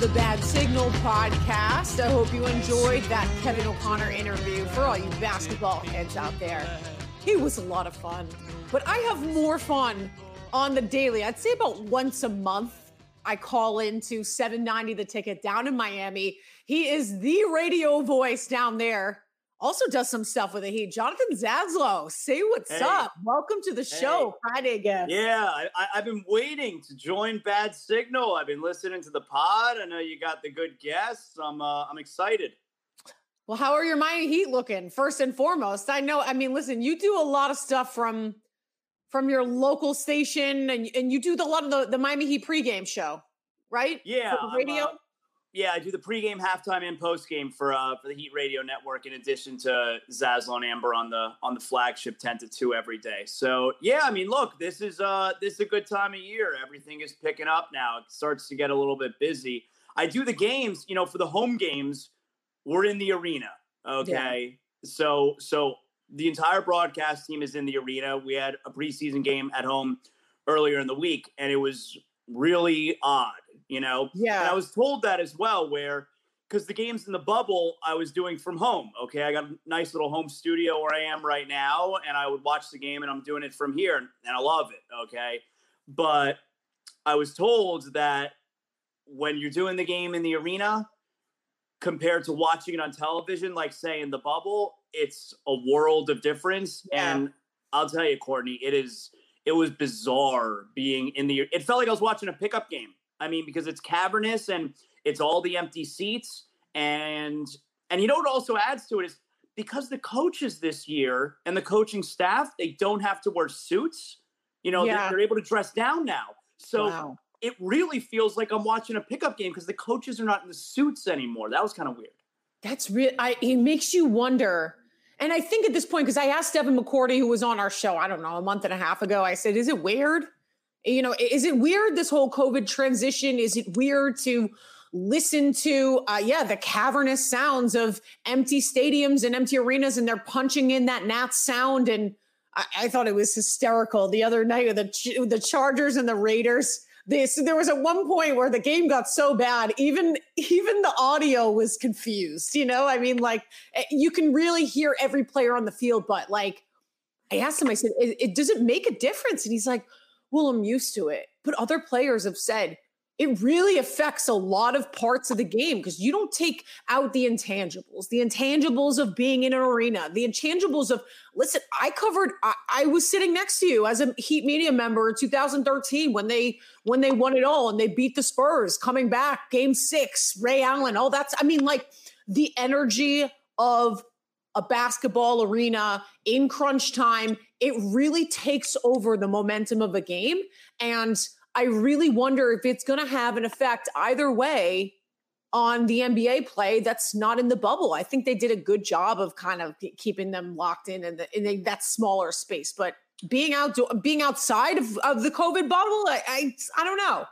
The Bad Signal podcast. I hope you enjoyed that Kevin O'Connor interview for all you basketball heads out there. He was a lot of fun, but I have more fun on the daily. I'd say about once a month. I call into 790 the ticket down in Miami. He is the radio voice down there. Also does some stuff with the Heat. Jonathan Zaslow, say what's Hey. up. Welcome to the show, Friday again. Yeah, I, I've been waiting to join Bad Signal. I've been listening to the pod. I know you got the good guests. I'm uh, I'm excited. Well, how are your Miami Heat looking? First and foremost, I know. I mean, listen, you do a lot of stuff from from your local station, and and you do the, a lot of the, the Miami Heat pregame show, right? Yeah, I'm, radio. Yeah, I do the pregame, halftime, and postgame for uh, for the Heat Radio Network. In addition to and Amber on the on the flagship ten to two every day. So yeah, I mean, look, this is uh this is a good time of year. Everything is picking up now. It starts to get a little bit busy. I do the games, you know, for the home games. We're in the arena, okay. So so the entire broadcast team is in the arena. We had a preseason game at home earlier in the week, and it was really odd, you know. Yeah. And I was told that as well, where because the games in the bubble I was doing from home. Okay, I got a nice little home studio where I am right now, and I would watch the game, and I'm doing it from here, and I love it. Okay, but I was told that when you're doing the game in the arena compared to watching it on television, like say in the bubble, it's a world of difference. Yeah. And I'll tell you, Courtney, it is it was bizarre being in the it felt like I was watching a pickup game. I mean, because it's cavernous and it's all the empty seats. And and you know what also adds to it is because the coaches this year and the coaching staff, they don't have to wear suits. You know, Yeah. they're able to dress down now. So wow. it really feels like I'm watching a pickup game because the coaches are not in the suits anymore. That was kind of weird. That's real. I it makes you wonder. And I think at this point, because I asked Devin McCourty, who was on our show, I don't know, a month and a half ago, I said, is it weird? You know, is it weird this whole COVID transition? Is it weird to listen to, uh, yeah, the cavernous sounds of empty stadiums and empty arenas, and they're punching in that Nats sound? And I, I thought it was hysterical the other night with the the Chargers and the Raiders. This there was at one point where the game got so bad, even even the audio was confused. You know, I mean, like eh, you can really hear every player on the field, but like I asked him, I said, it, it, does it make a difference? And he's like, well, I'm used to it. But other players have said it really affects a lot of parts of the game because you don't take out the intangibles, the intangibles of being in an arena, the intangibles of, listen, I covered, I, I was sitting next to you as a Heat media member in 2013 when they, when they won it all and they beat the Spurs coming back game six, Ray Allen, all that's, I mean, like the energy of a basketball arena in crunch time, it really takes over the momentum of a game. And I really wonder if it's going to have an effect either way on the NBA play that's not in the bubble. I think they did a good job of kind of keeping them locked in in, the, in that smaller space. But being out, being outside of, of the COVID bubble, I, I, I don't know.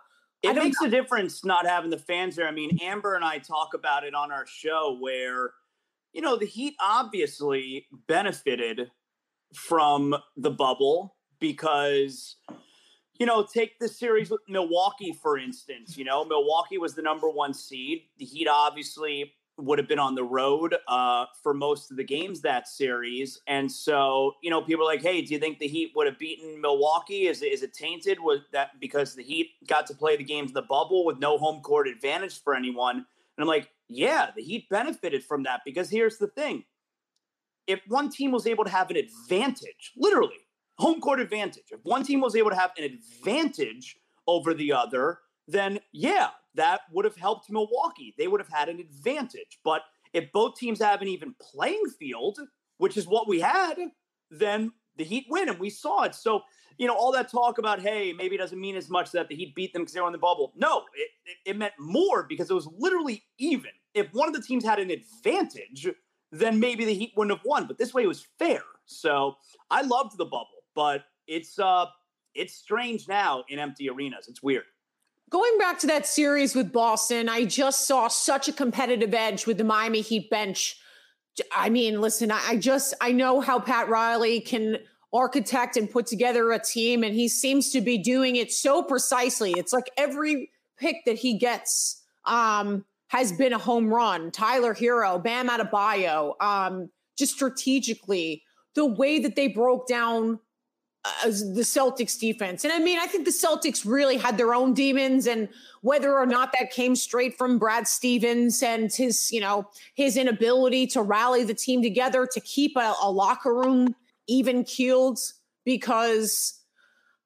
It don't makes a difference not having the fans there. I mean, Amber and I talk about it on our show where, you know, the Heat obviously benefited from the bubble because, you know, take the series with Milwaukee, for instance. You know, Milwaukee was the number one seed. The Heat obviously would have been on the road uh, for most of the games that series. And so, you know, people are like, hey, do you think the Heat would have beaten Milwaukee? Is, is it tainted? Was that because the Heat got to play the games in the bubble with no home court advantage for anyone? And I'm like, yeah, the Heat benefited from that because here's the thing. If one team was able to have an advantage, literally, home court advantage, if one team was able to have an advantage over the other, then yeah, that would have helped Milwaukee. They would have had an advantage. But if both teams have an even playing field, which is what we had, then the Heat win, and we saw it. So, you know, all that talk about, hey, maybe it doesn't mean as much that the Heat beat them because they were on the bubble. No, it, it, it meant more because it was literally even. If one of the teams had an advantage, then maybe the Heat wouldn't have won. But this way it was fair. So I loved the bubble, but it's uh it's strange now in empty arenas. It's weird. Going back to that series with Boston, I just saw such a competitive edge with the Miami Heat bench. I mean, listen, I just I know how Pat Riley can architect and put together a team, and he seems to be doing it so precisely. It's like every pick that he gets um, has been a home run. Tyler Herro, Bam Adebayo, um, just strategically, the way that they broke down the Celtics defense. And I mean, I think the Celtics really had their own demons and whether or not that came straight from Brad Stevens and his, you know, his inability to rally the team together to keep a, a locker room even keeled because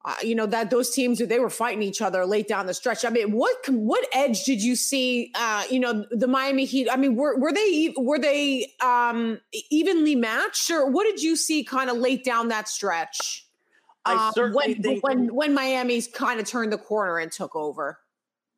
uh, you know that those teams they were fighting each other late down the stretch. I mean, what what edge did you see? Uh, you know, the Miami Heat. I mean, were were they were they um, evenly matched, or what did you see kind of late down that stretch? I uh, certainly when, think when when Miami's kind of turned the corner and took over.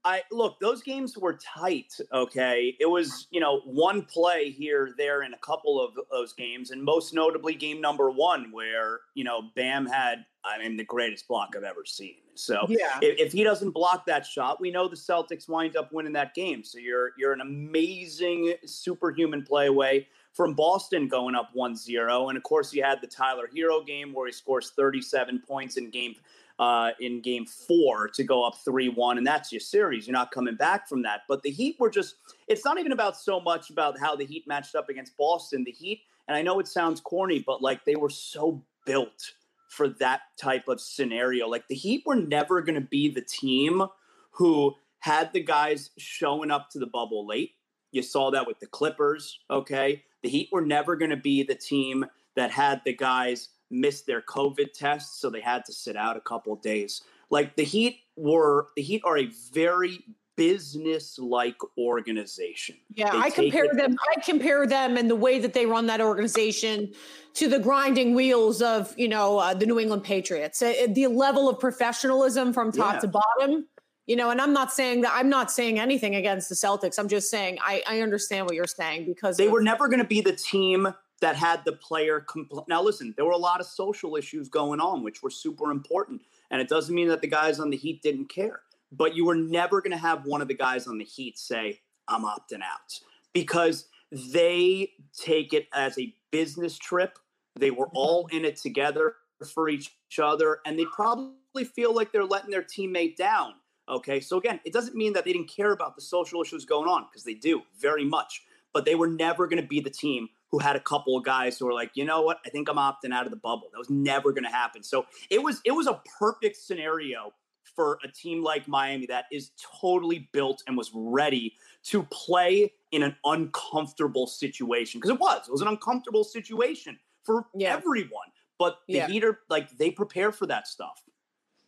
I look, those games were tight. Okay. It was, you know, one play here, there, in a couple of those games, and most notably game number one, where, you know, Bam had, I mean, the greatest block I've ever seen. So yeah. if, if he doesn't block that shot, we know the Celtics wind up winning that game. So you're you're an amazing superhuman play away from Boston going up 1-0. And of course you had the Tyler Herro game where he scores 37 points in game uh, in game four to go up 3 1. And that's your series. You're not coming back from that. But the Heat were just, it's not even about so much about how the Heat matched up against Boston. The Heat, and I know it sounds corny, but like they were so built for that type of scenario. Like the Heat were never going to be the team who had the guys showing up to the bubble late. You saw that with the Clippers, okay? The Heat were never going to be the team that had the guys miss their COVID tests, so they had to sit out a couple days. Like the Heat were, the Heat are a very business-like organization. Yeah, they I compare it- them. I compare them and the way that they run that organization to the grinding wheels of you know uh, the New England Patriots. Uh, the level of professionalism from top yeah. to bottom. You know, and I'm not saying that I'm not saying anything against the Celtics. I'm just saying I, I understand what you're saying because they of- were never going to be the team that had the player compl- now listen there were a lot of social issues going on which were super important and it doesn't mean that the guys on the heat didn't care but you were never going to have one of the guys on the heat say i'm opting out because they take it as a business trip they were mm-hmm. all in it together for each other and they probably feel like they're letting their teammate down okay so again it doesn't mean that they didn't care about the social issues going on because they do very much but they were never going to be the team who had a couple of guys who were like, you know what, I think I'm opting out of the bubble. That was never going to happen. So it was it was a perfect scenario for a team like Miami that is totally built and was ready to play in an uncomfortable situation because it was it was an uncomfortable situation for yeah. everyone. But the yeah. Heater, like they prepare for that stuff.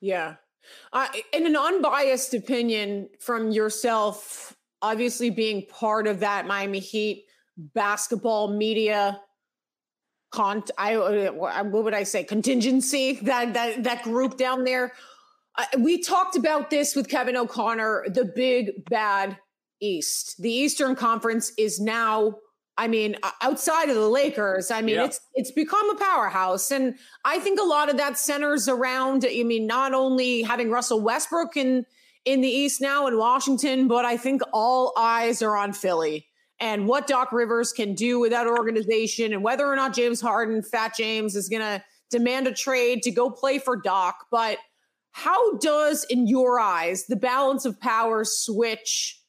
Yeah. Uh, in an unbiased opinion from yourself, obviously being part of that Miami Heat basketball media con I uh, what would I say contingency that that that group down there. we talked about this with Kevin O'Connor, the big bad East. The Eastern Conference is now I mean, outside of the Lakers, I mean, yeah. it's it's become a powerhouse, and I think a lot of that centers around. I mean, not only having Russell Westbrook in in the East now in Washington, but I think all eyes are on Philly and what Doc Rivers can do with that organization and whether or not James Harden, Fat James, is going to demand a trade to go play for Doc. But how does, in your eyes, the balance of power switch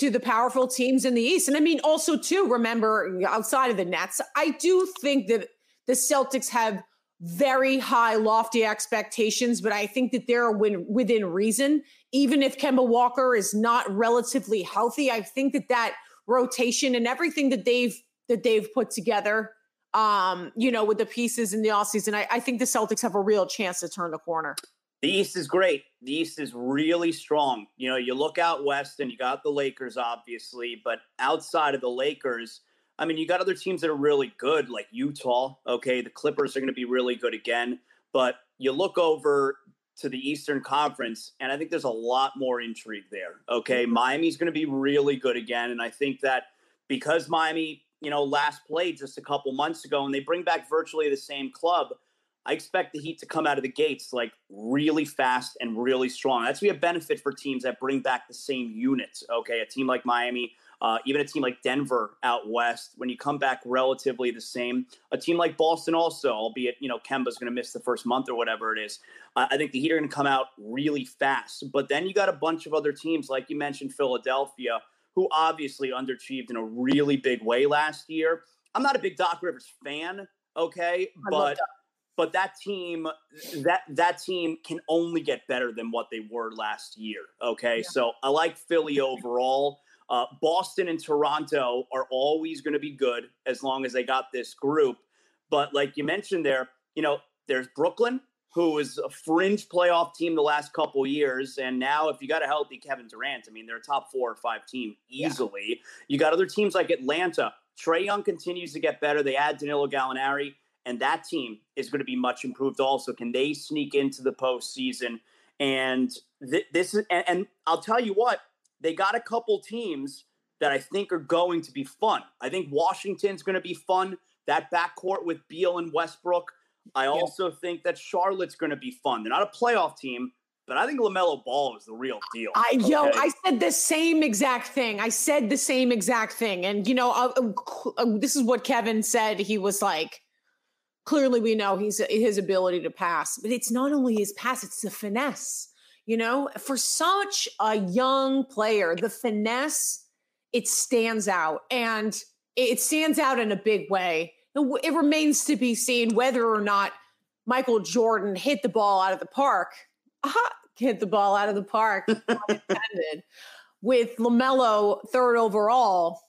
to the powerful teams in the East? And I mean, also, too, remember, outside of the Nets, I do think that the Celtics have very high, lofty expectations, but I think that they're within reason. Even if Kemba Walker is not relatively healthy, I think that that – rotation and everything that they've that they've put together um, you know, with the pieces in the offseason, I, I think the Celtics have a real chance to turn the corner. The East is great. The East is really strong. You know, you look out west and you got the Lakers, obviously, but outside of the Lakers, I mean, you got other teams that are really good, like Utah. Okay, the Clippers are going to be really good again. But you look over to the Eastern Conference, and I think there's a lot more intrigue there. Okay. Miami's going to be really good again, and I think that because Miami, you know, last played just a couple months ago, and they bring back virtually the same club. I expect the Heat to come out of the gates like really fast and really strong. That's be a benefit for teams that bring back the same units. Okay, a team like Miami uh, even a team like Denver out west, when you come back relatively the same. A team like Boston also, albeit you know Kemba's going to miss the first month or whatever it is. Uh, I think the Heat are going to come out really fast. But then you got a bunch of other teams, like you mentioned, Philadelphia, who obviously underachieved in a really big way last year. I'm not a big Doc Rivers fan, okay, but but that team that that team can only get better than what they were last year okay yeah. so i like philly overall uh, Boston and Toronto are always going to be good as long as they got this group. But like you mentioned there, you know, there's Brooklyn, who was a fringe playoff team the last couple years. And now, if you got a healthy Kevin Durant, I mean, they're a top four or five team easily. Yeah. You got other teams like Atlanta. Trae Young continues to get better. They add Danilo Gallinari, and that team is going to be much improved also. Can they sneak into the postseason? And th- this is, and, and I'll tell you what, they got a couple teams that I think are going to be fun. I think Washington's going to be fun. That backcourt with Beal and Westbrook. I also think that Charlotte's going to be fun. They're not a playoff team, but I think LaMelo Ball is the real deal. I okay? yo, I said the same exact thing. I said the same exact thing, and you know, uh, uh, uh, this is what Kevin said. He was like, clearly, we know he's his ability to pass, but it's not only his pass; it's the finesse. You know, for such a young player, the finesse, it stands out and it stands out in a big way. It remains to be seen whether or not Michael Jordan hit the ball out of the park. Aha, hit the ball out of the park, with LaMelo third overall.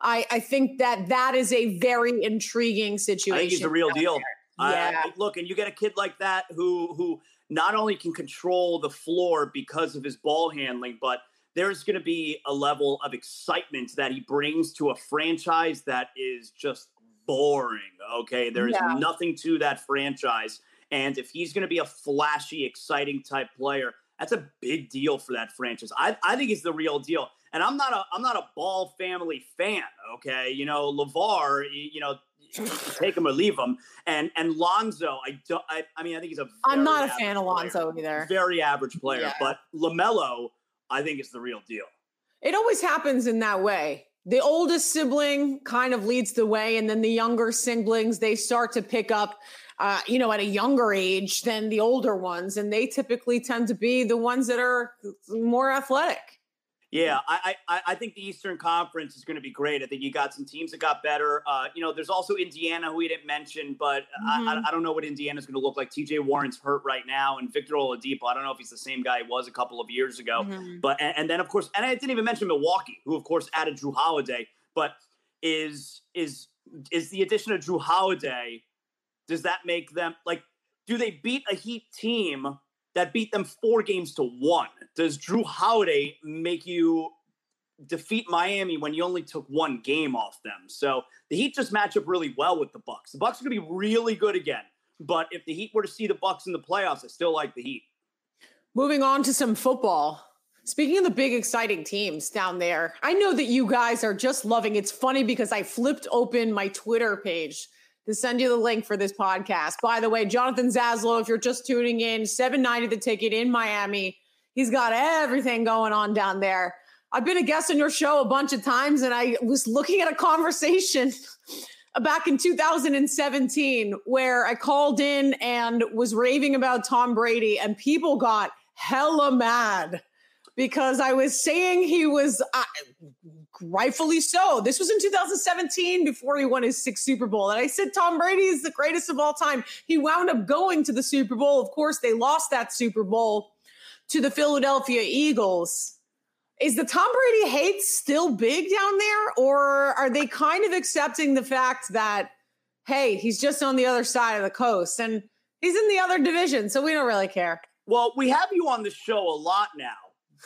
I, I think that that is a very intriguing situation. I think he's the real deal. Yeah. Uh, look, and you get a kid like that who who not only can control the floor because of his ball handling, but there's going to be a level of excitement that he brings to a franchise that is just boring. Okay. There is yeah. nothing to that franchise. And if he's going to be a flashy, exciting type player, that's a big deal for that franchise. I, I think he's the real deal. And I'm not a I'm not a Ball family fan. Okay, you know LaVar. You know take him or leave him. And and Lonzo, I don't. I, I mean, I think he's a. I'm not a fan of Lonzo player. either. Very average player, yeah. but LaMelo, I think is the real deal. It always happens in that way. The oldest sibling kind of leads the way, and then the younger siblings they start to pick up. Uh, you know, at a younger age than the older ones, and they typically tend to be the ones that are more athletic. Yeah, I, I I think the Eastern Conference is going to be great. I think you got some teams that got better. Uh, you know, there's also Indiana who we didn't mention, but mm-hmm. I, I don't know what Indiana's going to look like. T.J. Warren's hurt right now, and Victor Oladipo. I don't know if he's the same guy he was a couple of years ago. Mm-hmm. But and, and, then of course, and I didn't even mention Milwaukee, who of course added Jrue Holiday. But is is is the addition of Jrue Holiday? Does that make them like? Do they beat a Heat team? That beat them four games to one. Does Jrue Holiday make you defeat Miami when you only took one game off them? So the Heat just match up really well with the Bucks. The Bucks are going to be really good again. But if the Heat were to see the Bucks in the playoffs, I still like the Heat. Moving on to some football. Speaking of the big exciting teams down there, I know that you guys are just loving. It's funny because I flipped open my Twitter page to send you the link for this podcast. By the way, Jonathan Zaslow, if you're just tuning in, 790 the ticket in Miami. He's got everything going on down there. I've been a guest on your show a bunch of times, and I was looking at a conversation back in 2017 where I called in and was raving about Tom Brady, and people got hella mad because I was saying he was uh, rightfully so. This was in 2017 before he won his sixth Super Bowl. And I said Tom Brady is the greatest of all time. He wound up going to the Super Bowl. Of course, they lost that Super Bowl to the Philadelphia Eagles. Is the Tom Brady hate still big down there? Or are they kind of accepting the fact that, hey, he's just on the other side of the coast and he's in the other division, so we don't really care? Well, we have you on the show a lot now,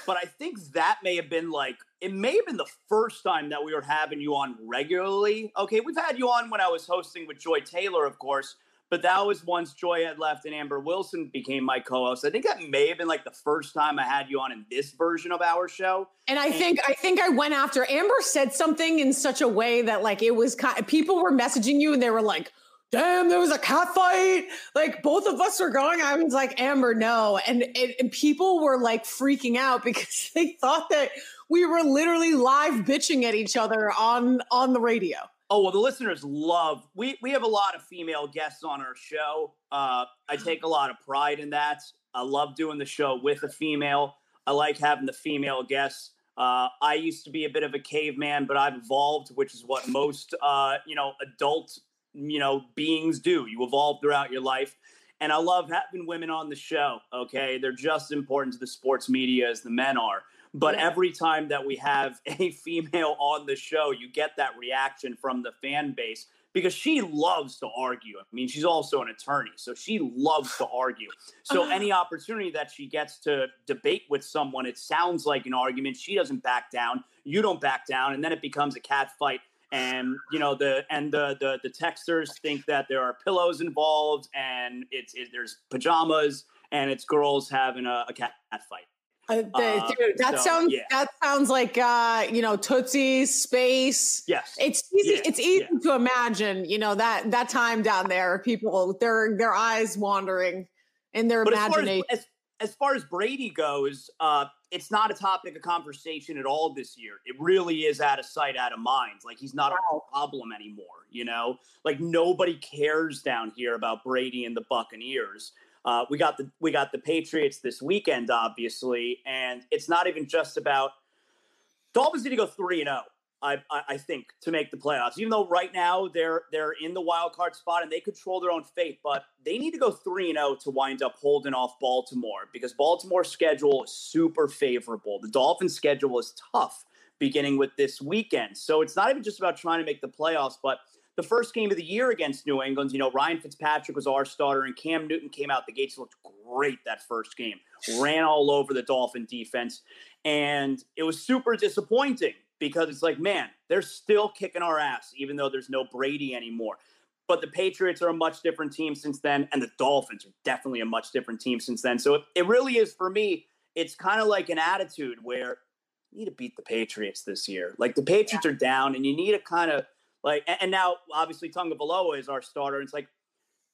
but I think that may have been like it may have been the first time that we were having you on regularly. Okay, we've had you on when I was hosting with Joy Taylor, of course, but that was once Joy had left and Amber Wilson became my co-host. I think that may have been like the first time I had you on in this version of our show. And I and- think I think I went after Amber said something in such a way that like it was kind of, people were messaging you and they were like damn, there was a cat fight. Like both of us were going. I was like, Amber, no. And, and, and, people were like freaking out because they thought that we were literally live bitching at each other on on the radio. Oh well, the listeners love. We we have a lot of female guests on our show. Uh, I take a lot of pride in that. I love doing the show with a female. I like having the female guests. Uh, I used to be a bit of a caveman, but I've evolved, which is what most uh, you know adult you know beings do. You evolve throughout your life. And I love having women on the show. Okay. They're just as important to the sports media as the men are. But yeah. every time that we have a female on the show, you get that reaction from the fan base because she loves to argue. I mean, she's also an attorney, so she loves to argue. So any opportunity that she gets to debate with someone, it sounds like an argument. She doesn't back down. You don't back down, and then it becomes a cat fight. And you know the and the the, the texters think that there are pillows involved, and it's it, there's pajamas, and it's girls having a, a cat fight. Uh, the, dude, that so, sounds yeah. that sounds like uh, you know Tootsie's space. Yes, it's easy. Yeah. It's easy yeah. to imagine. You know that that time down there, people their their eyes wandering in their but imagination. As far as, as, as far as Brady goes, uh, it's not a topic of conversation at all this year. It really is out of sight, out of mind. Like he's not wow. a problem anymore. You know, like nobody cares down here about Brady and the Buccaneers. Uh, we got the we got the Patriots this weekend, obviously, and it's not even just about Dolphins need to go three and zero. I, I think to make the playoffs, even though right now they're they're in the wild card spot and they control their own fate, but they need to go three and zero oh to wind up holding off Baltimore because Baltimore's schedule is super favorable. The Dolphins' schedule is tough beginning with this weekend, so it's not even just about trying to make the playoffs, but the first game of the year against New England, you know, Ryan Fitzpatrick was our starter, and Cam Newton came out the gates, looked great that first game, ran all over the Dolphin defense. And it was super disappointing because it's like, man, they're still kicking our ass, even though there's no Brady anymore. But the Patriots are a much different team since then, and the Dolphins are definitely a much different team since then. So it, it really is for me, it's kind of like an attitude where you need to beat the Patriots this year. Like the Patriots yeah. are down, and you need to kind of – like, and now obviously Tonga Tagovailoa is our starter. And it's like,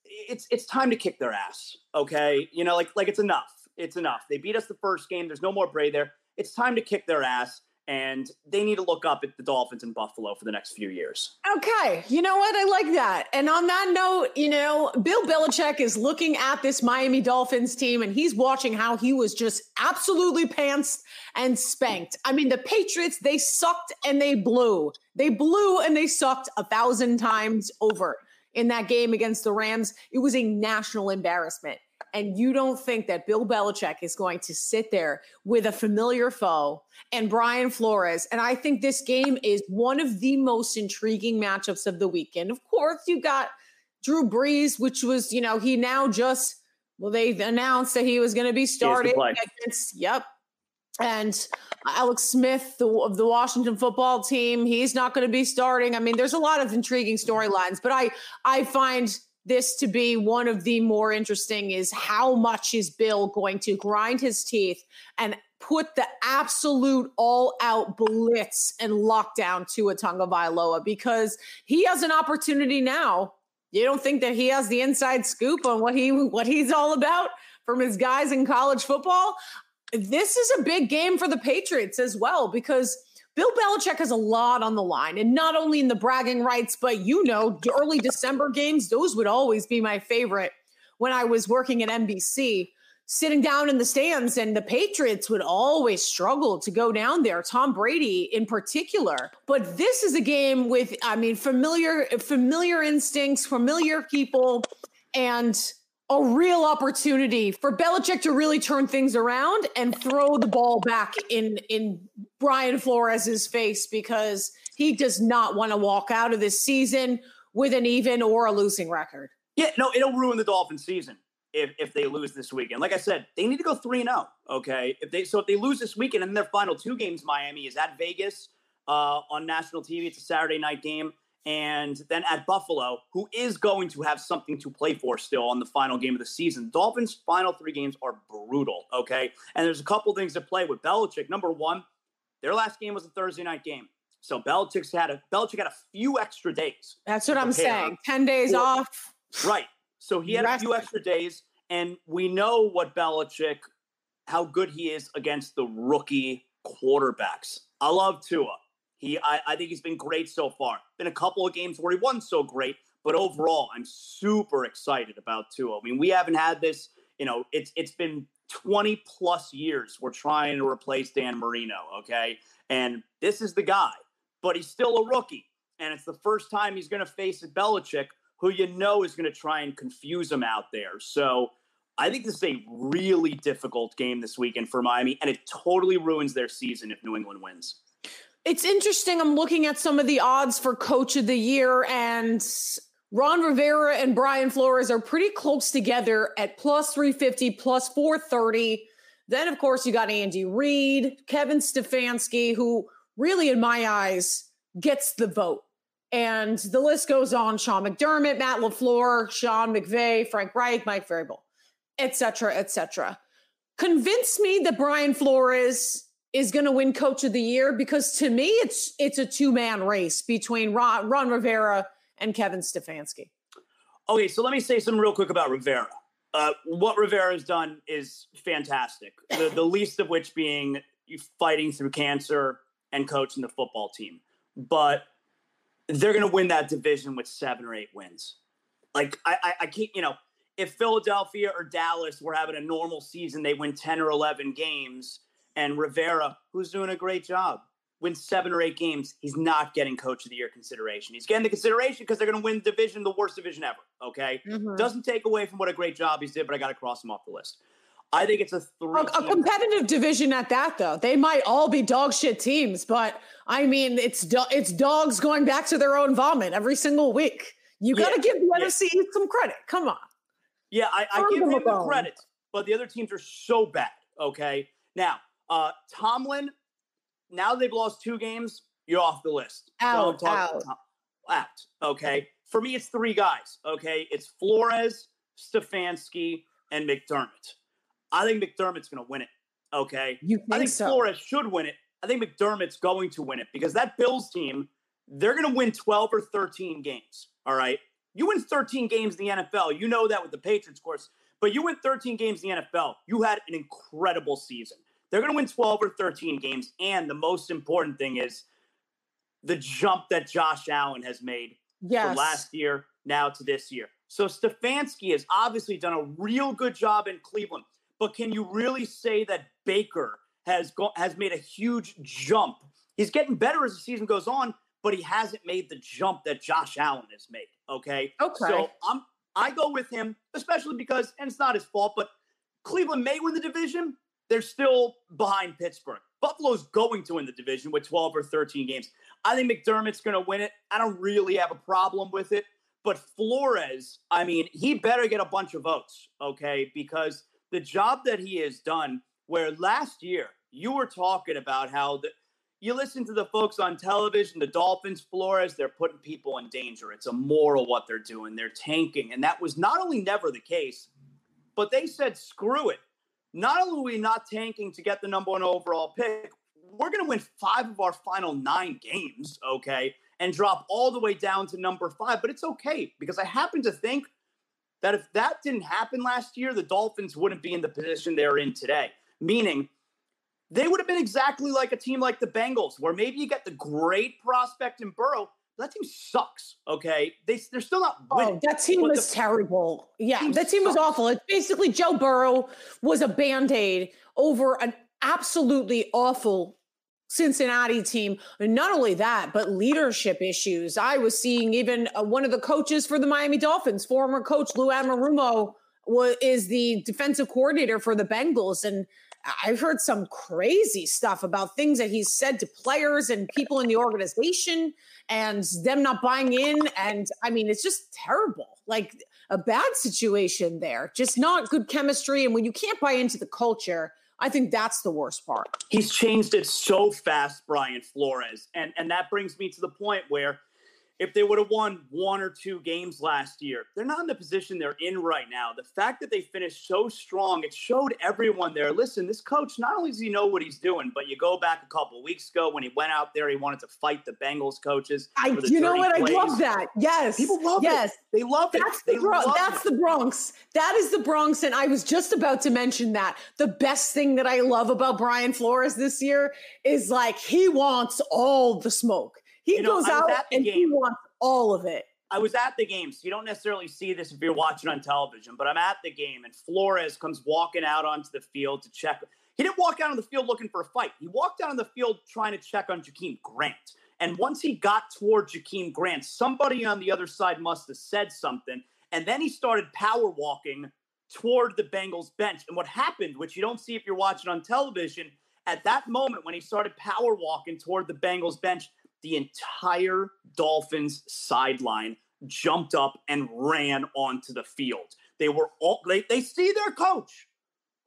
it's it's time to kick their ass. Okay, you know, like like it's enough. It's enough. They beat us the first game. There's no more Bray there. It's time to kick their ass and they need to look up at the Dolphins in Buffalo for the next few years. Okay, you know what? I like that. And on that note, you know, Bill Belichick is looking at this Miami Dolphins team and he's watching how he was just absolutely pantsed and spanked. I mean, the Patriots, they sucked and they blew. They blew and they sucked a thousand times over in that game against the Rams. It was a national embarrassment. And you don't think that Bill Belichick is going to sit there with a familiar foe and Brian Flores. And I think this game is one of the most intriguing matchups of the weekend. Of course, you got Drew Brees, which was, you know, he now just, well, they announced that he was going to be starting against, yep. And Alex Smith the, of the Washington football team, he's not going to be starting. I mean, there's a lot of intriguing storylines, but I, I find this to be one of the more interesting is how much is Bill going to grind his teeth and put the absolute all out blitz and lockdown to a Tagovailoa because he has an opportunity now. You don't think that he has the inside scoop on what he what he's all about from his guys in college football? This is a big game for the Patriots as well because Bill Belichick has a lot on the line, and not only in the bragging rights, but you know, early December games, those would always be my favorite when I was working at NBC, sitting down in the stands, and the Patriots would always struggle to go down there, Tom Brady in particular. But this is a game with, I mean, familiar, familiar instincts, familiar people, and a real opportunity for Belichick to really turn things around and throw the ball back in in Brian Flores's face because he does not want to walk out of this season with an even or a losing record. Yeah, no, it'll ruin the Dolphin season. if if they lose this weekend. Like I said, they need to go three and zero. Oh, okay, if they so if they lose this weekend and their final two games, Miami is at Vegas uh, on national TV. It's a Saturday night game, and then at Buffalo, who is going to have something to play for still on the final game of the season. Dolphins' final three games are brutal. Okay, and there's a couple things to play with Belichick. Number one, their last game was a Thursday night game. So Belichick's had a Belichick had a few extra days. That's what I'm saying. Ten days off. Right. So he had Rest. a few extra days, and we know what Belichick, how good he is against the rookie quarterbacks. I love Tua. He, I, I think he's been great so far. Been a couple of games where he wasn't so great, but overall, I'm super excited about Tua. I mean, we haven't had this. You know, it's it's been 20 plus years we're trying to replace Dan Marino. Okay, and this is the guy, but he's still a rookie, and it's the first time he's going to face a Belichick who you know is going to try and confuse him out there. So I think this is a really difficult game this weekend for Miami, and it totally ruins their season if New England wins. It's interesting. I'm looking at some of the odds for coach of the year, and Ron Rivera and Brian Flores are pretty close together at plus 350, plus 430. Then, of course, you got Andy Reid, Kevin Stefanski, who really, in my eyes, gets the vote. And the list goes on Sean McDermott, Matt LaFleur, Sean McVay, Frank Reich, Mike Vrabel, et cetera, et cetera. Convince me that Brian Flores is going to win coach of the year because to me, it's it's a two man race between Ron, Ron Rivera and Kevin Stefanski. Okay, so let me say something real quick about Rivera. Uh, what Rivera has done is fantastic. The, the least of which being fighting through cancer and coaching the football team. But they're going to win that division with seven or eight wins. Like I, I, I can't, you know, if Philadelphia or Dallas were having a normal season, they win ten or eleven games, and Rivera, who's doing a great job, wins seven or eight games. He's not getting Coach of the Year consideration. He's getting the consideration because they're going to win division, the worst division ever. Okay, mm-hmm. doesn't take away from what a great job he's did, but I got to cross him off the list. I think it's a three. A, a, competitive division at that, though. They might all be dog shit teams, but I mean, it's do- it's dogs going back to their own vomit every single week. You got to yeah, give the yeah. NFC some credit. Come on. Yeah, I, I give him the credit, but the other teams are so bad. Okay, now uh Tomlin. Now they've lost two games. You're off the list. Out, so out, out. Okay, for me, it's three guys. Okay, it's Flores, Stefanski, and McDermott. I think McDermott's going to win it. Okay. Think I think so? Flores should win it. I think McDermott's going to win it because that Bills team, they're going to win 12 or 13 games. All right. You win 13 games in the NFL. You know that with the Patriots, of course, but you win 13 games in the NFL. You had an incredible season. They're going to win 12 or 13 games. And the most important thing is the jump that Josh Allen has made yes. from last year now to this year. So Stefanski has obviously done a real good job in Cleveland. But can you really say that Baker has go- has made a huge jump? He's getting better as the season goes on, but he hasn't made the jump that Josh Allen has made. Okay. Okay. So I'm I go with him, especially because, and it's not his fault, but Cleveland may win the division. They're still behind Pittsburgh. Buffalo's going to win the division with 12 or 13 games. I think McDermott's going to win it. I don't really have a problem with it. But Flores, I mean, he better get a bunch of votes, okay? Because the job that he has done, where last year you were talking about how the you listen to the folks on television, the Dolphins, Flores, they're putting people in danger. It's immoral what they're doing. They're tanking. And that was not only never the case, but they said, screw it. Not only are we not tanking to get the number one overall pick, we're going to win five of our final nine games, okay, and drop all the way down to number five. But it's okay because I happen to think that if that didn't happen last year, the Dolphins wouldn't be in the position they're in today. Meaning, they would have been exactly like a team like the Bengals, where maybe you get the great prospect in Burrow. That team sucks. Okay, they they're still not oh, winning. Oh, that team was the, terrible. Yeah, team that team sucks. was awful. It's basically Joe Burrow was a band aid over an absolutely awful Cincinnati team. And not only that, but leadership issues. I was seeing even uh, one of the coaches for the Miami Dolphins, former coach Lou Anarumo, was, is the defensive coordinator for the Bengals. And I've heard some crazy stuff about things that he's said to players and people in the organization and them not buying in. And I mean, it's just terrible. Like a bad situation there, just not good chemistry. And when you can't buy into the culture, I think that's the worst part. He's changed it so fast, Brian Flores. And and that brings me to the point where if they would have won one or two games last year. They're not in the position they're in right now. The fact that they finished so strong, it showed everyone there. Listen, this coach not only does he know what he's doing, but you go back a couple weeks ago when he went out there, he wanted to fight the Bengals coaches. I, you know what? Plays. I love that. Yes, people love that. yes. it. They love that's it. The Bro- that's it. the Bronx. That is the Bronx, and I was just about to mention that. The best thing that I love about Brian Flores this year is like he wants all the smoke. He you know, goes out and game. he wants all of it. I was at the game, so you don't necessarily see this if you're watching on television, but I'm at the game, and Flores comes walking out onto the field to check. He didn't walk out on the field looking for a fight. He walked out on the field trying to check on Jakeem Grant. And once he got toward Jakeem Grant, somebody on the other side must have said something. And then he started power walking toward the Bengals bench. And what happened, which you don't see if you're watching on television, at that moment when he started power walking toward the Bengals bench, the entire Dolphins sideline jumped up and ran onto the field. They were all they, they see their coach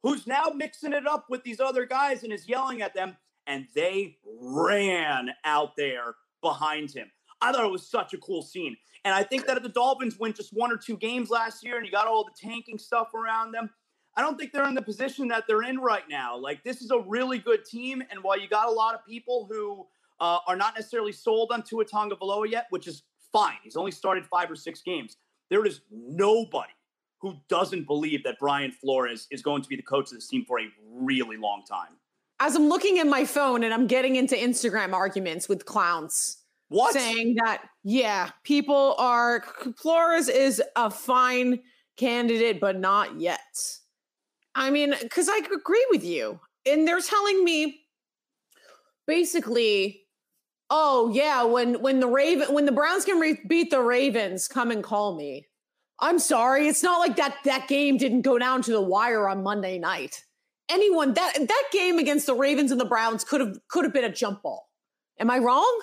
who's now mixing it up with these other guys and is yelling at them, and they ran out there behind him. I thought it was such a cool scene. And I think that if the Dolphins win just one or two games last year and you got all the tanking stuff around them, I don't think they're in the position that they're in right now. Like, this is a really good team. And while you got a lot of people who uh, are not necessarily sold on Tua Valoa yet, which is fine. He's only started five or six games. There is nobody who doesn't believe that Brian Flores is going to be the coach of this team for a really long time. As I'm looking at my phone and I'm getting into Instagram arguments with clowns. What? Saying that, yeah, people are, Flores is a fine candidate, but not yet. I mean, because I agree with you. And they're telling me basically oh yeah, when when the Raven when the Browns can re- beat the Ravens, come and call me. I'm sorry, it's not like that that game didn't go down to the wire on Monday night. Anyone that that game against the Ravens and the Browns could have could have been a jump ball. Am I wrong?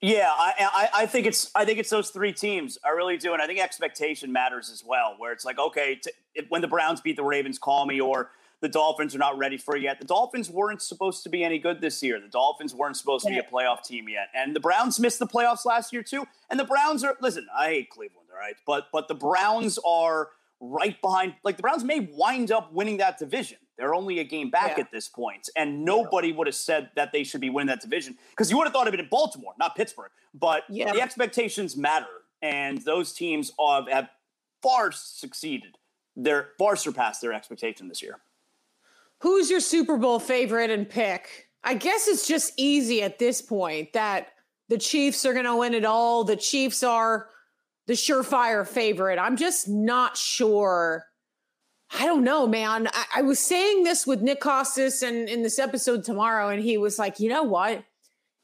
Yeah, I, I, I think it's I think it's those three teams. I really do, and I think expectation matters as well. Where it's like, okay, t- when the Browns beat the Ravens, call me, or the Dolphins are not ready for it yet. The Dolphins weren't supposed to be any good this year. The Dolphins weren't supposed to be a playoff team yet. And the Browns missed the playoffs last year too. And the Browns are listen, I hate Cleveland, all right? But but the Browns are right behind like the Browns may wind up winning that division. They're only a game back yeah. at this point, and nobody would have said that they should be winning that division because you would have thought of it in Baltimore, not Pittsburgh. But yeah. the expectations matter, and those teams have, have far succeeded. They're far surpassed their expectation this year. Who's your Super Bowl favorite and pick? I guess it's just easy at this point that the Chiefs are going to win it all. The Chiefs are the surefire favorite. I'm just not sure. I don't know, man. I, I was saying this with Nick Kostos and in this episode tomorrow, and he was like, you know what?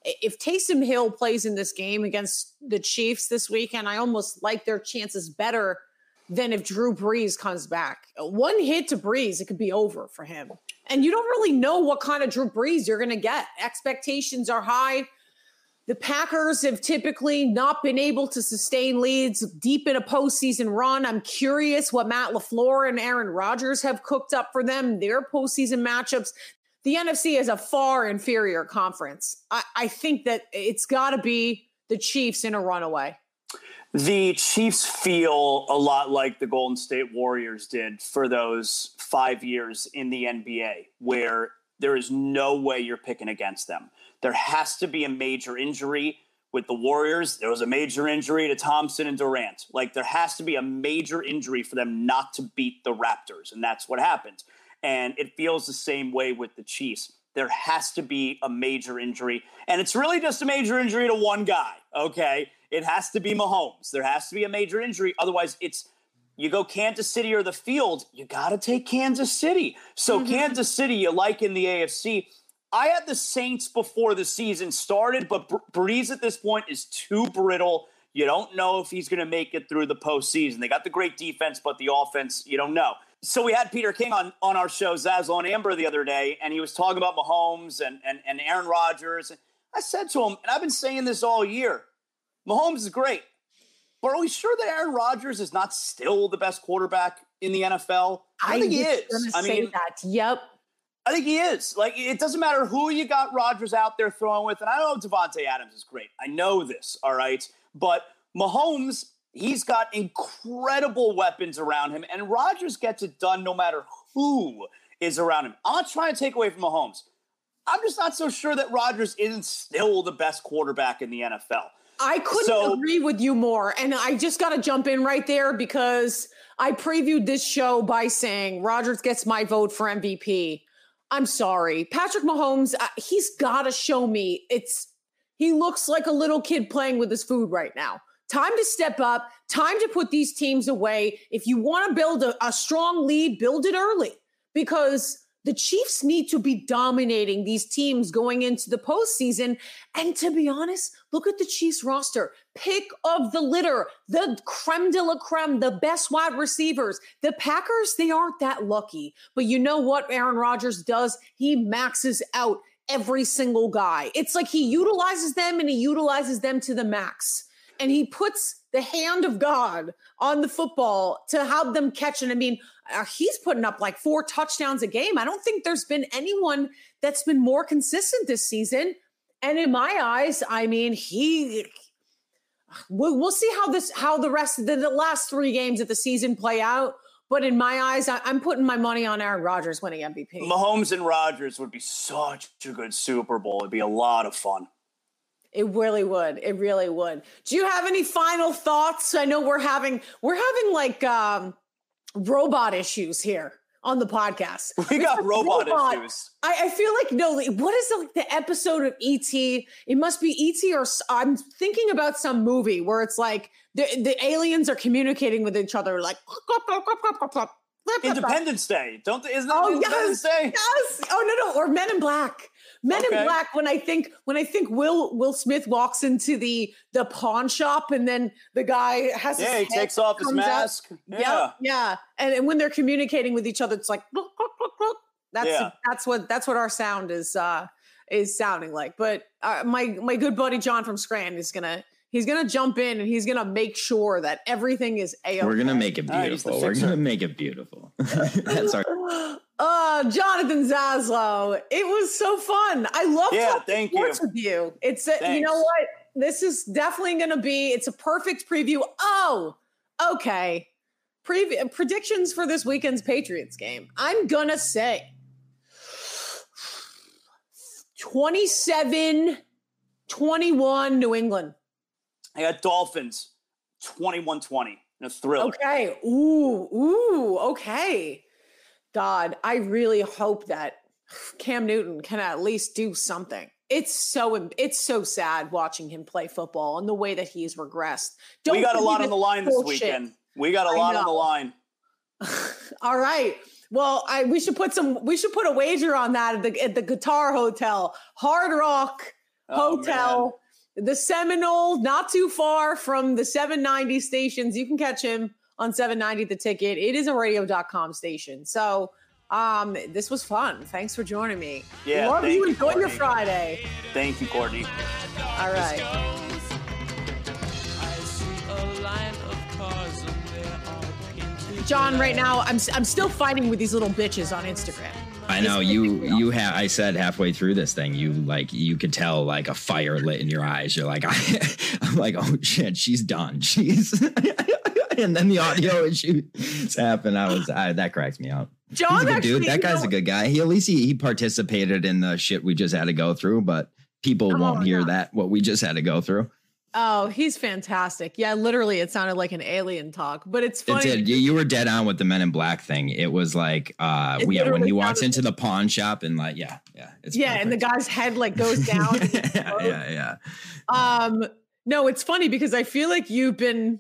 If Taysom Hill plays in this game against the Chiefs this weekend, I almost like their chances better than if Drew Brees comes back. One hit to Brees, it could be over for him. And you don't really know what kind of Drew Brees you're going to get. Expectations are high. The Packers have typically not been able to sustain leads deep in a postseason run. I'm curious what Matt LaFleur and Aaron Rodgers have cooked up for them, their postseason matchups. The NFC is a far inferior conference. I, I think that it's got to be the Chiefs in a runaway. The Chiefs feel a lot like the Golden State Warriors did for those five years in the NBA, where there is no way you're picking against them. There has to be a major injury. With the Warriors, there was a major injury to Thompson and Durant. Like, there has to be a major injury for them not to beat the Raptors, and that's what happened. And it feels the same way with the Chiefs there has to be a major injury. And it's really just a major injury to one guy, okay? It has to be Mahomes. There has to be a major injury. Otherwise, it's you go Kansas City or the field, you got to take Kansas City. So, mm-hmm. Kansas City, you like in the AFC. I had the Saints before the season started, but Brees at this point is too brittle. You don't know if he's going to make it through the postseason. They got the great defense, but the offense, you don't know. so we had Peter King on on our show, Zazzle and Amber, the other day, and he was talking about Mahomes and and, and Aaron Rodgers. I said to him, and I've been saying this all year, Mahomes is great, but are we sure that Aaron Rodgers is not still the best quarterback in the NFL? I, I think he is. I mean, that. Yep. I think he is. Like, it doesn't matter who you got Rodgers out there throwing with. And I know Davante Adams is great. I know this, all right? But Mahomes He's got incredible weapons around him, and Rodgers gets it done no matter who is around him. I'm not trying to take away from Mahomes. I'm just not so sure that Rodgers isn't still the best quarterback in the NFL. I couldn't so, agree with you more. And I just got to jump in right there because I previewed this show by saying Rodgers gets my vote for MVP. I'm sorry. Patrick Mahomes, uh, he's got to show me it's he looks like a little kid playing with his food right now. Time to step up, time to put these teams away. If you want to build a, a strong lead, build it early because the Chiefs need to be dominating these teams going into the postseason. And to be honest, look at the Chiefs roster. Pick of the litter, the creme de la creme, the best wide receivers. The Packers, they aren't that lucky. But you know what Aaron Rodgers does? He maxes out every single guy. It's like he utilizes them and he utilizes them to the max and he puts the hand of God on the football to help them catch And I mean, uh, he's putting up like four touchdowns a game. I don't think there's been anyone that's been more consistent this season. And in my eyes, I mean, he. We'll, we'll see how this, how the rest of the, the last three games of the season play out. But in my eyes, I, am putting my money on Aaron Rodgers winning MVP. Mahomes and Rodgers would be such a good Super Bowl. It'd be a lot of fun. It really would. It really would. Do you have any final thoughts? I know we're having we're having like um robot issues here on the podcast. We got robot, robot, issues. I, I, feel like no. What is like the episode of ET? It must be ET, or I'm thinking about some movie where it's like the the aliens are communicating with each other, like. Independence Day, don't isn't that oh, Independence yes, Day? Yes. Oh no, no, or Men in Black. Men okay. in Black. When I think when I think Will Will Smith walks into the the pawn shop and then the guy has yeah he takes off his mask yeah yeah, yeah. And, and when they're communicating with each other it's like that's yeah. that's what that's what our sound is uh is sounding like. But uh, my my good buddy John from Scranton is gonna he's gonna jump in and he's gonna make sure that everything is a. We're gonna make it beautiful. We're gonna make it beautiful. That's our. Uh, Jonathan Zaslow, it was so fun. I love yeah, thank you. with you. It's a, you know what? This is definitely going to be. It's a perfect preview. Oh, okay. Preview predictions for this weekend's Patriots game. I'm gonna say 27 21 New England. I got Dolphins 21 20 in a thriller. Okay. Ooh, ooh, okay. God, I really hope that Cam Newton can at least do something. It's so it's so sad watching him play football and the way that he's regressed. Don't we got a lot on the line bullshit. this weekend. We got a lot on the line. All right. Well, I we should put some we should put a wager on that at the at the Guitar Hotel, Hard Rock oh, Hotel, man. the Seminole, not too far from the 790 stations. You can catch him on 790 the ticket. It is a radio.com station. So um, this was fun. Thanks for joining me. Yeah. Love you. Enjoy Courtney. your Friday. Thank you, Courtney. All right. John, right now I'm I'm still fighting with these little bitches on Instagram. I know you you have I said halfway through this thing you like you could tell like a fire lit in your eyes. You're like I, I, am like oh shit she's done. She's and then the audio issues happen. I was I, that cracks me up. John, He's a good actually, dude. That guy's know, a good guy. He at least he, he participated in the shit we just had to go through, but people oh, won't hear that what we just had to go through. Oh, he's fantastic. Yeah, literally, it sounded like an alien talk, but it's funny. It did. You, you were dead on with the Men in Black thing. It was like, uh, it yeah, when he walks into the pawn shop and like, yeah, yeah, it's yeah, perfect. and the guy's head like goes down. yeah, yeah, yeah. Um, no, it's funny because I feel like you've been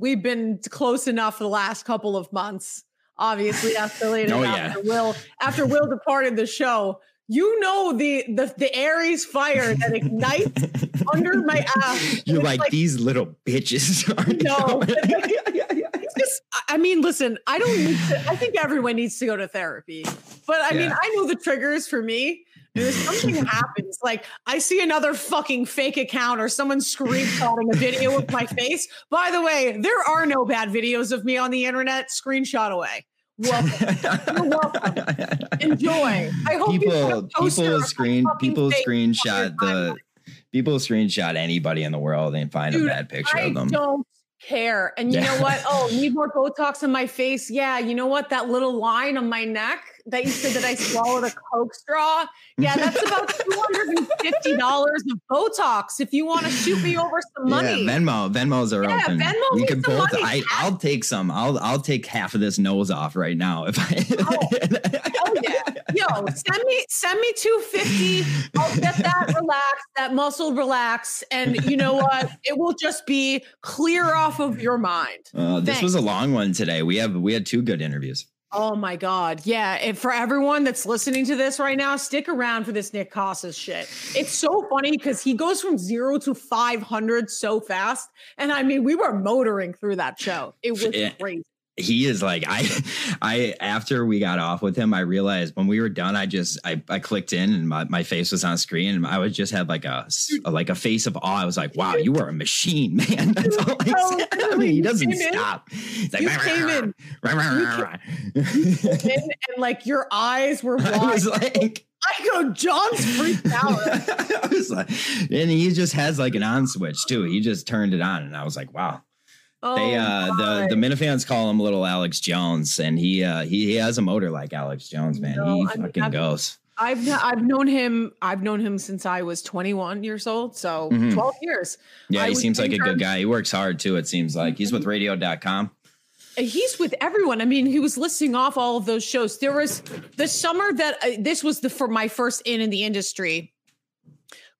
we've been close enough for the last couple of months. Obviously, escalated oh, after yeah. Will after Will departed the show. You know the the the Aries fire that ignites under my ass. You're like, like, these little bitches. Are no, it's just, I mean, listen, I don't need to, I think everyone needs to go to therapy. But I mean, I know the triggers for me. Something happens, like I see another fucking fake account or someone screenshotting a video of my face. By the way, there are no bad videos of me on the internet. Screenshot away. Welcome. You're welcome. Enjoy. I hope people people screen people face on your screenshot the people screenshot anybody in the world and find Dude, a bad picture I of them. don't care. And you know what? Oh, need more Botox in my face. Yeah, you know what? That little line on my neck that you said that I swallowed a Coke straw. Yeah, that's about $250 of Botox if you want to shoot me over some money. Yeah, Venmo, Venmos are Yeah, open. Venmo we could some both. money, I, I'll take some. I'll I'll take half of this nose off right now if I. Oh yeah. Yo, send me send me 250. I'll get that relaxed, that muscle relax. And you know what? It will just be clear off of your mind. Uh, this was a long one today. We have we had two good interviews. Oh my God. Yeah. And for everyone that's listening to this right now, stick around for this Nick Casas shit. It's so funny because he goes from zero to 500 so fast. And I mean, we were motoring through that show. It was Yeah. crazy. He is like I I after we got off with him, I realized when we were done, I just I, I clicked in and my, my face was on screen and I was just had like a like a face of awe. I was like, wow, you are a machine, man. That's all I said. I mean, he doesn't came in- stop. He's like, you came in- And, and like your eyes were I wide. was like I go, John's freaked out. I was like, and he just has like an on switch too. He just turned it on, and I was like, wow. Oh, they uh the the Minifans call him little Alex Jones, and he uh he, he has a motor like Alex Jones, man. No, he I mean, fucking I've- goes. I've I've known him. I've known him since I was 21 years old. So Mhm. 12 years. Yeah, I he seems like a good guy. He works hard too, it seems like. He's with radio.com. And He's with everyone. I mean, he was listing off all of those shows. There was the summer that uh, this was the for my first in in the industry.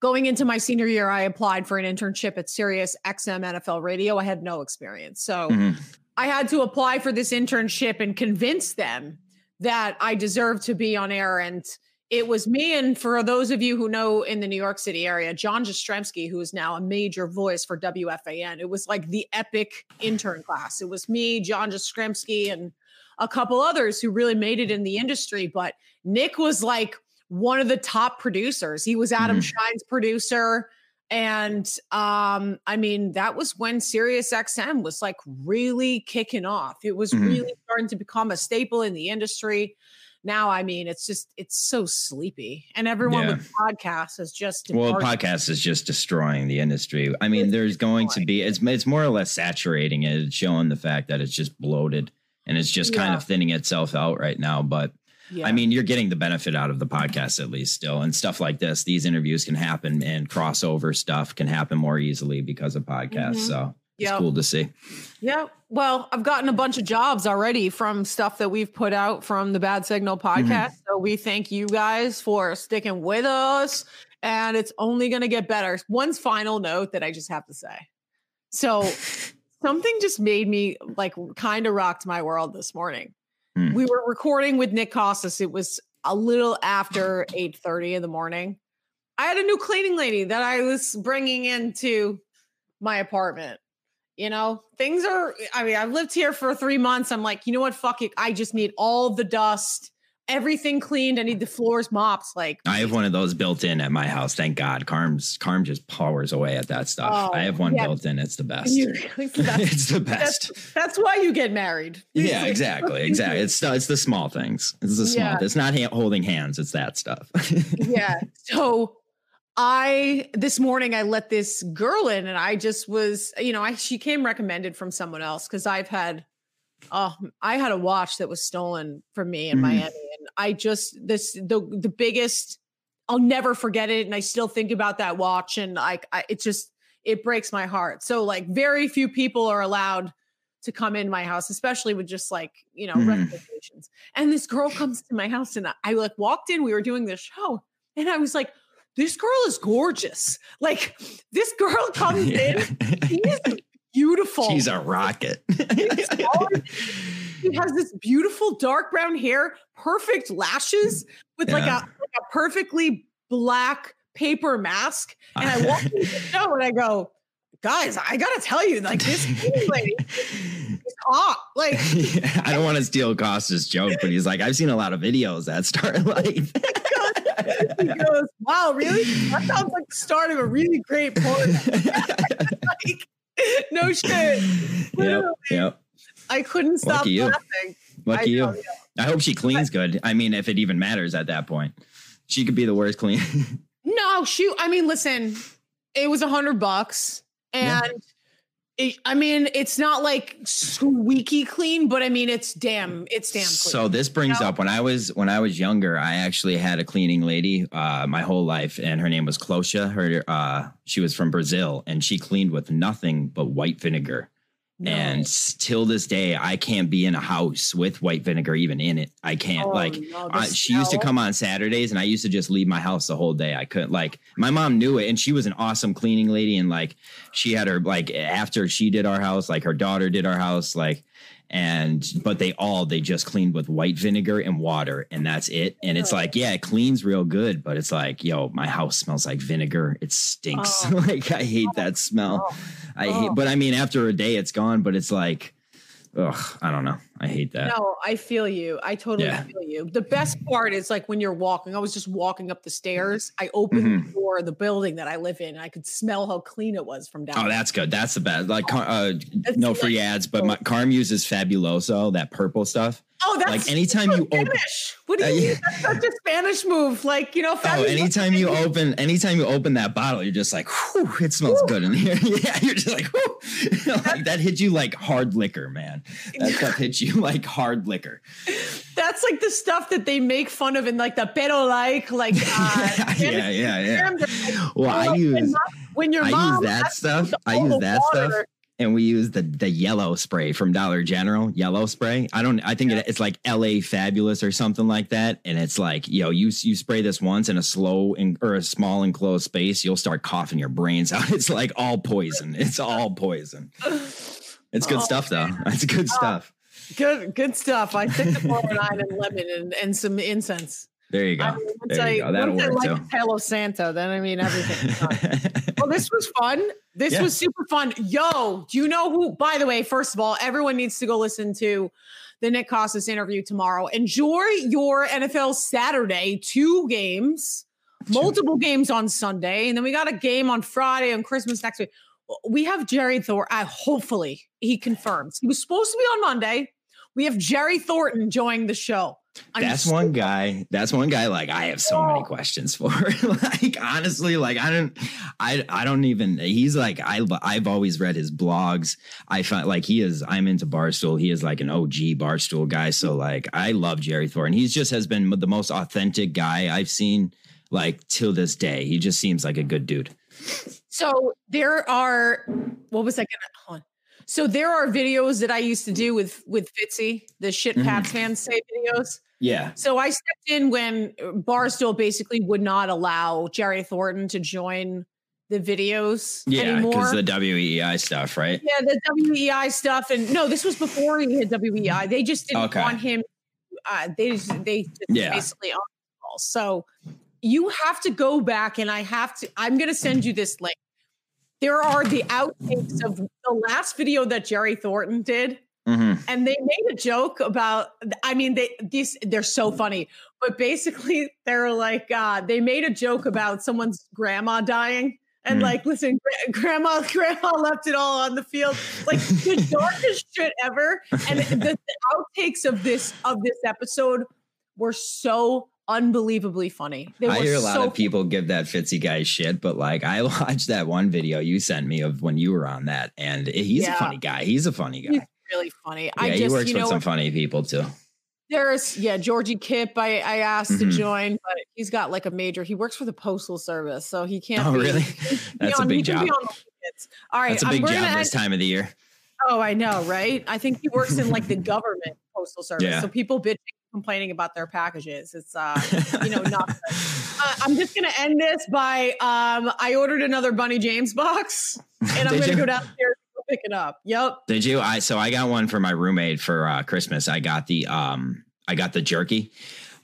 Going into my senior year, I applied for an internship at Sirius XM NFL Radio. I had no experience, so Mhm. I had to apply for this internship and convince them that I deserved to be on air. And it was me. And for those of you who know in the New York City area, John Jastremski, who is now a major voice for WFAN, it was like the epic intern class. It was me, John Jastremski, and a couple others who really made it in the industry. But Nick was like one of the top producers. He was Adam Mhm. Schein's producer. And um, I mean, that was when Sirius XM was like really kicking off. It was Mhm. really starting to become a staple in the industry. Now, I mean, it's just it's so sleepy, and everyone Yeah. with podcasts is just Well, departed. podcast is just destroying the industry. I mean, It's there's going to be it's it's more or less saturating it. It's showing the fact that it's just bloated and it's just kind of thinning itself out right now. But Yeah. I mean, you're getting the benefit out of the podcast at least still, and stuff like this. These interviews can happen, and crossover stuff can happen more easily because of podcasts. Mhm. So it's Yep. cool to see. Yeah. Well, I've gotten a bunch of jobs already from stuff that we've put out from the Bad Signal Mm-hmm. podcast. So we thank you guys for sticking with us. And it's only going to get better. One final note that I just have to say. So something just made me like kind of rocked my world this morning. Hmm. We were recording with Nick Costas. It was a little after 8:30 in the morning. I had a new cleaning lady that I was bringing into my apartment. You know, things are, I mean, I've lived here for three months. I'm like, you know what? Fuck it. I just need all the dust, everything cleaned. I need the floors mopped. Like, I have one of those built in at my house. Thank God. Carm's Carm just powers away at that stuff. Oh, I have one yeah. built in. It's the best. you- that's, it's the best. that's, that's why you get married. Yeah, exactly, exactly. It's it's the small things. It's the small. Yeah. It's not ha- holding hands. It's that stuff. yeah. So I this morning I let this girl in and I just was, you know, I she came recommended from someone else because I've had oh I had a watch that was stolen from me in Mhm. Miami I just this the the biggest I'll never forget it and I still think about that watch and like I it just it breaks my heart. So like very few people are allowed to come in my house, especially with just like, you know, Mhm. recommendations. And this girl comes to my house and I, I like walked in, we were doing this show, and I was like, this girl is gorgeous. Like this girl comes in, she is beautiful. She's a rocket. She has this beautiful dark brown hair, perfect lashes with like, a, like a perfectly black paper mask. And I walk into the show and I go, guys, I gotta tell you, like this lady is hot. Like I don't want to steal Costas' joke, but he's like, I've seen a lot of videos that start like. he goes, "Wow, really? That sounds like the start of a really great porn." like, no shit. yep, yep. I couldn't stop Lucky you. laughing. Lucky I you. know, yeah. I hope she cleans good. I mean, if it even matters at that point, she could be the worst clean. No, shoot. I mean, listen, it was a hundred bucks, Yeah. and it, I mean, it's not like squeaky clean, but I mean, it's damn, it's damn clean. So this brings No. up when I was when I was younger, I actually had a cleaning lady uh, my whole life, and her name was Closia. Her uh, she was from Brazil, and she cleaned with nothing but white vinegar. No. And till this day, I can't be in a house with white vinegar even in it. I can't Oh, like. no, I, she used to come on Saturdays, and I used to just leave my house the whole day. I couldn't like. My mom knew it, and she was an awesome cleaning lady. And like, she had her like after she did our house, like her daughter did our house, like, and but they all they just cleaned with white vinegar and water, and that's it. And it's like, yeah, it cleans real good, but it's like, yo, my house smells like vinegar. It stinks. Oh. like I hate oh, that smell. Oh, I Oh. hate, but I mean, after a day, it's gone. But it's like, ugh, I don't know. I hate that. No, I feel you. I totally Yeah. feel you. The best part is like when you're walking. I was just walking up the stairs. I opened the door of the building that I live in. And I could smell how clean it was from down. Oh, there. that's good. That's the best. Like, Car- uh, no free ads, but my, Carm uses Fabuloso, that purple stuff. Oh, that's like anytime you open. What do Uh, you yeah. mean? That's such a Spanish move. Like you know, oh, anytime you open, anytime you open that bottle, you're just like, whew, it smells good in here. yeah, you're just like, whew. like that hits you like hard liquor, man. That stuff hits you like hard liquor. That's like the stuff that they make fun of in like the pero like like uh, yeah, yeah, yeah. Like, Well, I "Oh, when use mom- when your I mom use that stuff. I use that stuff. And we use the the yellow spray from Dollar General, yellow spray. I don't. I think it, it's like L.A. Fabulous or something like that. And it's like, yo, you you spray this once in a slow in, or a small enclosed space, you'll start coughing your brains out. It's like all poison. It's all poison. It's good Oh, stuff though. It's good oh, stuff. Good, good stuff. I think the Palo nine and lemon and, and some incense. There you go. I mean, once there I, you go. That'll once I like too. Palo Santo, then I mean everything. well, this was fun. This Yeah. was super fun. Yo, do you know who? By the way, first of all, everyone needs to go listen to the Nick Costas interview tomorrow. Enjoy your NFL Saturday, two games, multiple games on Sunday, and then we got a game on Friday on Christmas next week. We have Jerry Thor. Uh, hopefully, he confirms. He was supposed to be on Monday. We have Jerry Thornton joining the show. I'm That's one guy. That's one guy. Like I have so many questions for. like honestly, like I don't, I I don't even. He's like I I've always read his blogs. I find like he is. I'm into Barstool. He is like an OG Barstool guy. So mm-hmm. like I love Jerry Thornton. He's just has been the most authentic guy I've seen. Like till this day, he just seems like a good dude. So there are what was I gonna hold on. So there are videos that I used to do with with Fitzy, the shit Mhm. Pats fans say videos. Yeah. So I stepped in when Barstool basically would not allow Jerry Thornton to join the videos Yeah, anymore. because the WEEI stuff, right? yeah, the WEEI stuff, and no, this was before he had WEEI. They just didn't Okay. want him. Uh, they just, they just Yeah. basically on so you have to go back, and I have to. I'm going to send you this link. There are the outtakes of the last video that Jerry Thornton did, hmm and they made a joke about. I mean, they these they're so funny, but basically they're like uh, they made a joke about someone's grandma dying. And Mhm. like, listen, gra- grandma, grandma left it all on the field. Like the darkest shit ever. And the, the outtakes of this of this episode were so unbelievably funny. They I hear a lot so of people give that Fitzy guy shit, but like I watched that one video you sent me of when you were on that, and he's Yeah. a funny guy. He's a funny guy. He's really funny. yeah, I just, he works you with some funny people too. There's yeah, Georgie Kip. I I asked to Mhm. join, but he's got like a major. He works for the postal service, so he can't. Oh, be- really? he can be That's a big he can be job. on. All right, That's a um, big we're job gonna this end- time of the year. Oh, I know, right? I think he works in like the government postal service. Yeah. So people bitching, complaining about their packages. It's uh, you know, not. Uh, I'm just gonna end this by um, I ordered another Bunny James box, and I'm gonna you? go downstairs and pick it up. Yep. Did you? I so I got one for my roommate for uh, Christmas. I got the um I got the jerky,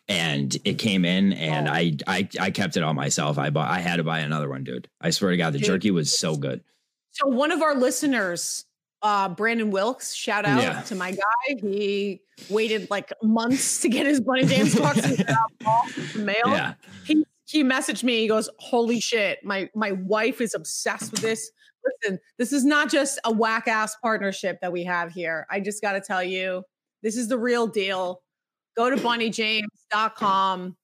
and it came in, and Oh. I I I kept it all myself. I bought I had to buy another one, dude. I swear to God, the Dude. jerky was so good. So one of our listeners uh, Brandon Wilkes, shout out Yeah. to my guy. He waited like months to get his Bunny James box and get out off the mail. Yeah. He he messaged me. He goes, "Holy shit, my my wife is obsessed with this. Listen, this is not just a whack ass partnership that we have here. I just got to tell you, this is the real deal. Go to bunnyjames.com,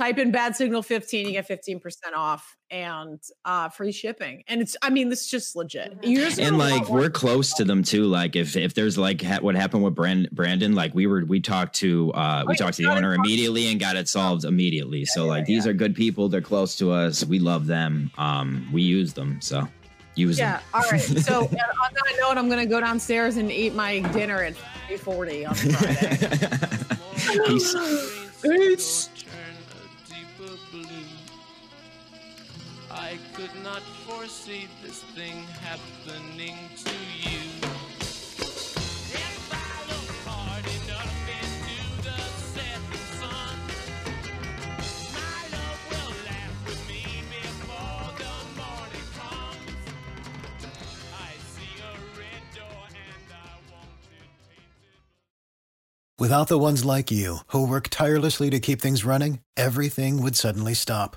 type in bad signal 15, you get 15% off and uh free shipping. And it's I mean, this is just legit. You're just and like we're close to them too like if if there's like ha- what happened with Brand- brandon like we were we talked to uh we Oh, talked to the owner immediately and got it solved immediately so like these are good people they're close to us we love them um we use them so use Yeah. them All right. So on that note, I'm gonna go downstairs and eat my dinner at 340 on Friday. Peace. I could not foresee this thing happening to you. Without the ones like you, who work tirelessly to keep things running, everything would suddenly stop.